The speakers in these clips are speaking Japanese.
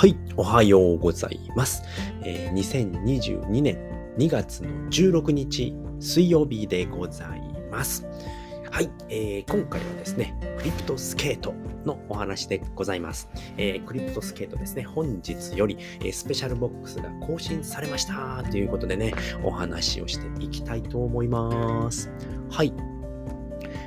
はい、おはようございます。えー2022年2月の16日水曜日でございます。はい、えー今回はですね、クリプトスケートのお話でございます。えークリプトスケートですね、本日より、えースペシャルボックスが更新されましたということでね、お話をしていきたいと思います。はい。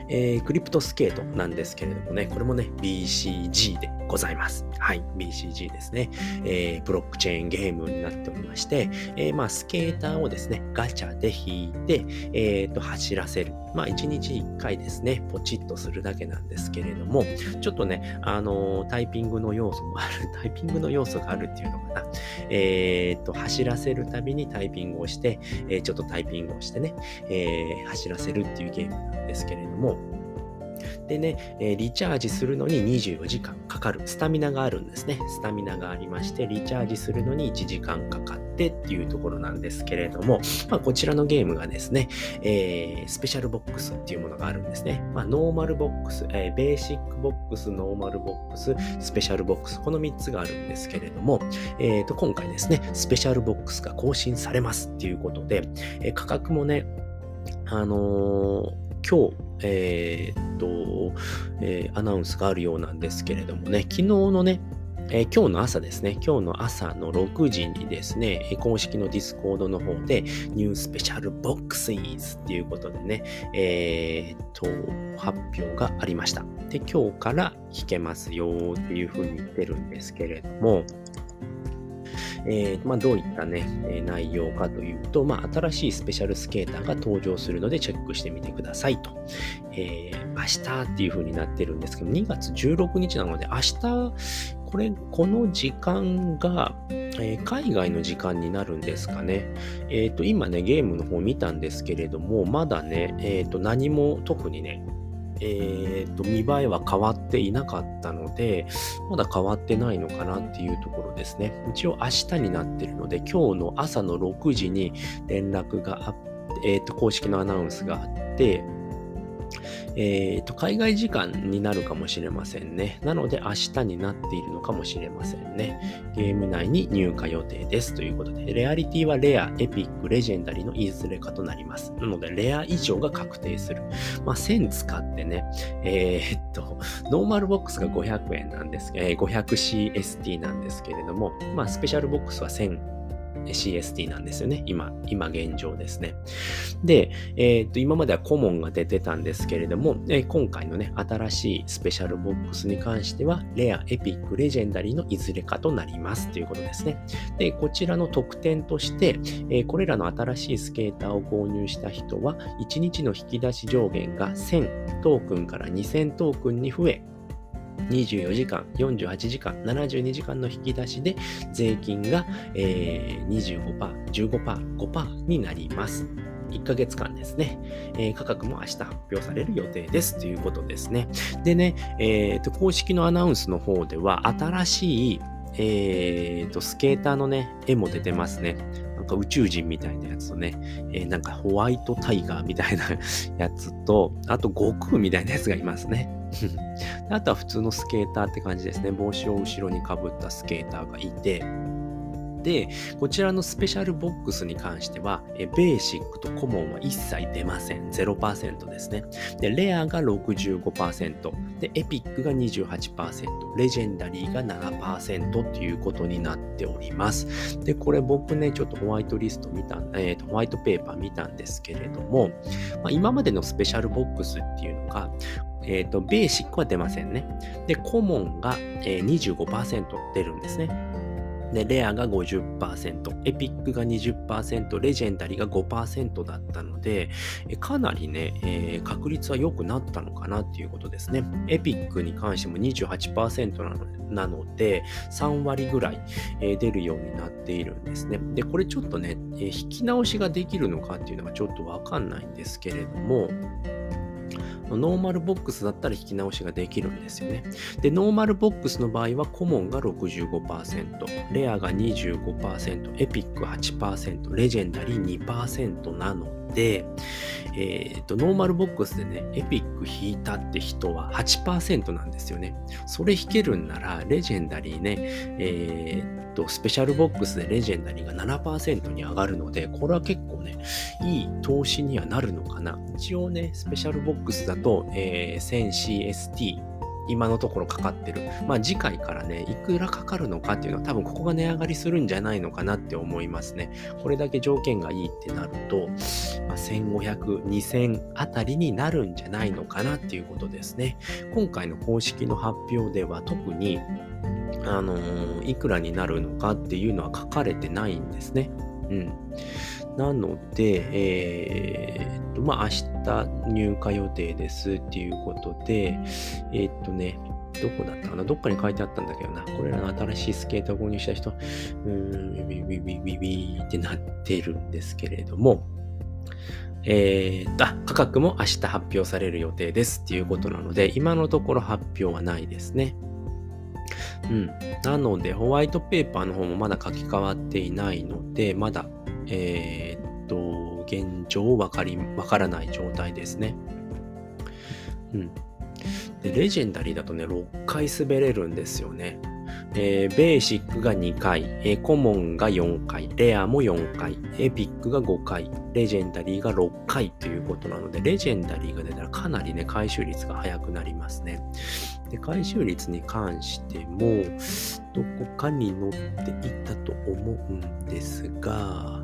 えークリプトスケートなんですけれどもね、これもね、BCG でございます。はい、BCG ですね。えーブロックチェーンゲームになっておりまして、えーまあ、スケーターをですね、ガチャで引いて、えーと、走らせる。まあ、1日1回ですね、ポチッとするだけなんですけれども、ちょっとね、あのタイピングの要素もある、タイピングの要素があるっていうのかな。えーと、走らせるたびにタイピングをして、えーちょっとタイピングをしてね、えー走らせるっていうゲームなんですけれども、でね、えリチャージするのに24時間かかる。スタミナがあるんですね。スタミナがありまして、リチャージするのに1時間かかってっていうところなんですけれども、まあ、こちらのゲームがですね、えースペシャルボックスっていうものがあるんですね。まあ、ノーマルボックス、えーベーシックボックス、ノーマルボックス、スペシャルボックス、この3つがあるんですけれども、えーと今回ですね、スペシャルボックスが更新されますっていうことで、えー価格もね、あのー今日、えーっと、えーアナウンスがあるようなんですけれどもね、昨日のね、えー今日の朝ですね、今日の朝の6時にですね、公式のディスコードの方で、 New Special Box is っていうことでね、えーっと、発表がありました。で、今日から弾けますよっていうふうに言ってるんですけれども、えーまあ、どういったね、内容かというと、まあ、新しいスペシャルスケーターが登場するのでチェックしてみてくださいと。えー明日っていう風になってるんですけど、2月16日なので、明日、これ、この時間が、えー海外の時間になるんですかね。えっ、と、今ね、ゲームの方見たんですけれども、まだね、えっ、と、何も特にね、えっ、と、見栄えは変わっていなかったので、まだ変わってないのかなっていうところですね。一応明日になってるので、今日の朝の6時に連絡があって、えっ、と、公式のアナウンスがあって、えっ、と、海外時間になるかもしれませんね。なので、明日になっているのかもしれませんね。ゲーム内に入荷予定ですということで、レアリティはレア、エピック、レジェンダリーのいずれかとなります。なので、レア以上が確定する。まあ、1000使ってね、えーっと、ノーマルボックスが500円なんです、えー 500CST なんですけれども、まあ、スペシャルボックスは1000 CST なんですよね。今、今現状ですね。で、えーっと、今まではコモンが出てたんですけれども、えー今回のね、新しいスペシャルボックスに関しては、レア、エピック、レジェンダリーのいずれかとなりますということですね。で、こちらの特典として、えーこれらの新しいスケーターを購入した人は、1日の引き出し上限が1000トークンから2000トークンに増え、24時間、48時間、72時間の引き出しで税金が、えー25%、15%、5%になります。1ヶ月間ですね、えー価格も明日発表される予定ですということですね。でね、えーと公式のアナウンスの方では新しい、えーとスケーターのね、絵も出てますね。なんか宇宙人みたいなやつとね、えーなんかホワイトタイガーみたいなやつと、あと悟空みたいなやつがいますね。あとは普通のスケーターって感じですね。帽子を後ろにかぶったスケーターがいて、で、こちらのスペシャルボックスに関しては、えベーシックとコモンは一切出ません。0%ですね。で、レアが65%、で、エピックが28%、レジェンダリーが7%っていうことになっております。で、これ僕ね、ちょっとホワイトリスト見た、えーと、ホワイトペーパー見たんですけれども、まあ、今までのスペシャルボックスっていうのが、えっ、と、ベーシックは出ませんね。で、コモンが、えー25%出るんですね。で、レアが50%、エピックが20%、レジェンダリーが5%だったので、かなりね、えー確率は良くなったのかなっていうことですね。エピックに関しても28%なのなので、3割ぐらい、えー出るようになっているんですね。で、これちょっとね、えー引き直しができるのかっていうのがちょっとわかんないんですけれども、ノーマルボックスだったら引き直しができるんですよね。で、ノーマルボックスの場合はコモンが65%、レアが25%、エピック8%、レジェンダリー2%なので、えっ、と、ノーマルボックスでね、エピック引いたって人は8%なんですよね。それ引けるんなら、レジェンダリーね、えっ、と、スペシャルボックスでレジェンダリーが7%に上がるので、これは結構ね、いい投資にはなるのかな。一応ね、スペシャルボックスだと、えー、1000CST 今のところかかってる。まあ次回からね、いくらかかるのかっていうのは多分ここが値上がりするんじゃないのかなって思いますね。これだけ条件がいいってなると、まあ、1500、2000あたりになるんじゃないのかなっていうことですね。今回の公式の発表では特に、あのー、いくらになるのかっていうのは書かれてないんですね。うん。なので、えー、っと、まあ、明日入荷予定ですっていうことで、えー、っとね、どこだったかな？どっかに書いてあったんだけどな。これらの新しいスケートを購入した人、うーん、ビビビビビってなってるんですけれども、えー、あ、価格も明日発表される予定ですっていうことなので、今のところ発表はないですね。うん。なので、ホワイトペーパーの方もまだ書き換わっていないので、まだえー、っと、現状わかり、わからない状態ですね。うん。で、レジェンダリーだとね、6回滑れるんですよね。えー、ベーシックが2回、えー、コモンが4回、レアも4回、エピックが5回、レジェンダリーが6回ということなので、レジェンダリーが出たらかなりね、回収率が速くなりますね。で、回収率に関しても、どこかに載っていたと思うんですが、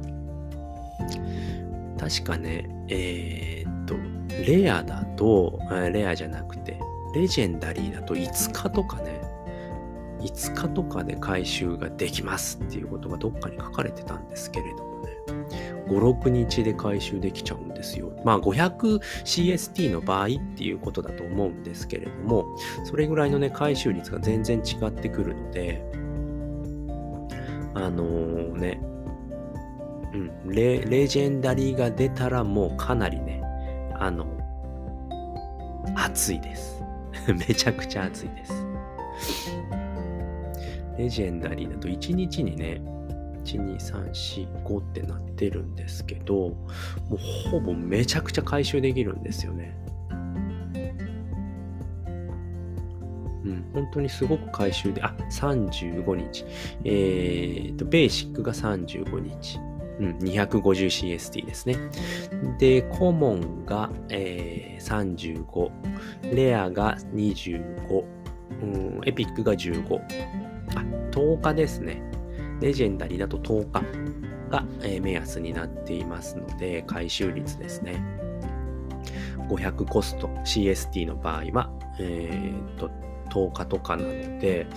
確かね、えー、っと、レアだと、レアじゃなくて、レジェンダリーだと5日とかね、5日とかで回収ができますっていうことがどっかに書かれてたんですけれどもね、5、6日で回収できちゃうんですよ。まあ 500CST の場合っていうことだと思うんですけれども、それぐらいのね、回収率が全然違ってくるので、あのー、ね、うん、レレジェンダリーが出たらもうかなりね、あの、熱いです。めちゃくちゃ熱いです。レジェンダリーだと1日にね、1、2、3、4、5ってなってるんですけど、もうほぼめちゃくちゃ回収できるんですよね。うん、本当にすごく回収で、あ、35日。えーと、ベーシックが35日。うん、250CST ですね。で、コモンが、えー、35、レアが25、うん、エピックが15、あ、10日ですね。レジェンダリーだと10日が、えー、目安になっていますので、回収率ですね。500コスト CST の場合は、えー、っと、10日とかなので、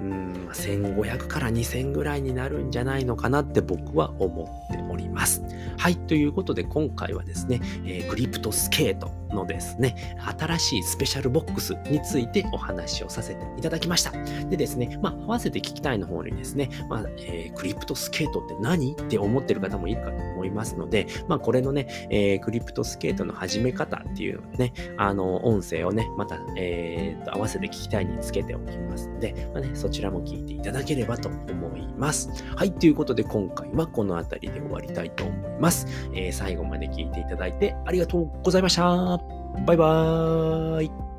うん、1500から2000ぐらいになるんじゃないのかなって僕は思っております。はい、ということで今回はですね、えー、クリプトスケートのですね、新しいスペシャルボックスについてお話をさせていただきました。でですね、まあ、合わせて聞きたいの方にですね、まあ、えー、クリプトスケートって何って思ってる方もいるかと思いますので、まあ、これのね、えー、クリプトスケートの始め方っていうのね、あの、音声をね、また、えー、と合わせて聞き期待につけておきますので、まあね、そちらも聞いていただければと思います。はい、ということで今回はこの辺りで終わりたいと思います。えー、最後まで聞いていただいてありがとうございました。バイバーイ。